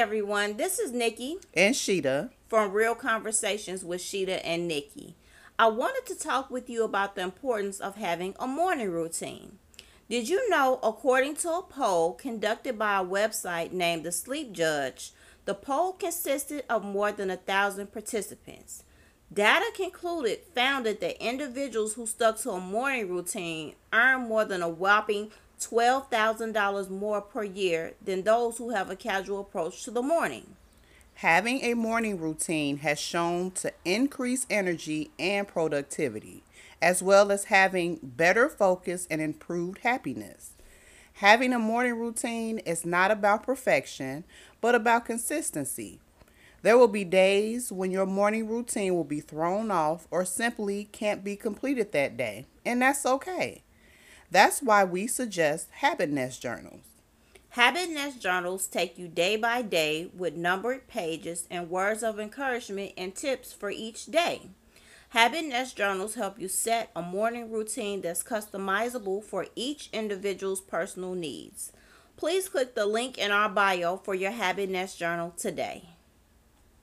everyone, this is Nikki and Sheeta from Real Conversations with Sheeta and Nikki. I wanted to talk with you about the importance of having a morning routine. Did you know, according to a poll conducted by a website named The Sleep Judge, the poll consisted of more than a thousand participants. Data concluded found that individuals who stuck to a morning routine earn more than a whopping $12,000 more per year than those who have a casual approach to the morning. Having a morning routine has shown to increase energy and productivity, as well as having better focus and improved happiness. Having a morning routine is not about perfection, but about consistency. There will be days when your morning routine will be thrown off or simply can't be completed that day, and that's okay. That's why we suggest Habit Nest journals. Habit Nest journals take you day by day with numbered pages and words of encouragement and tips for each day. Habit Nest journals help you set a morning routine that's customizable for each individual's personal needs. Please click the link in our bio for your Habit Nest journal today.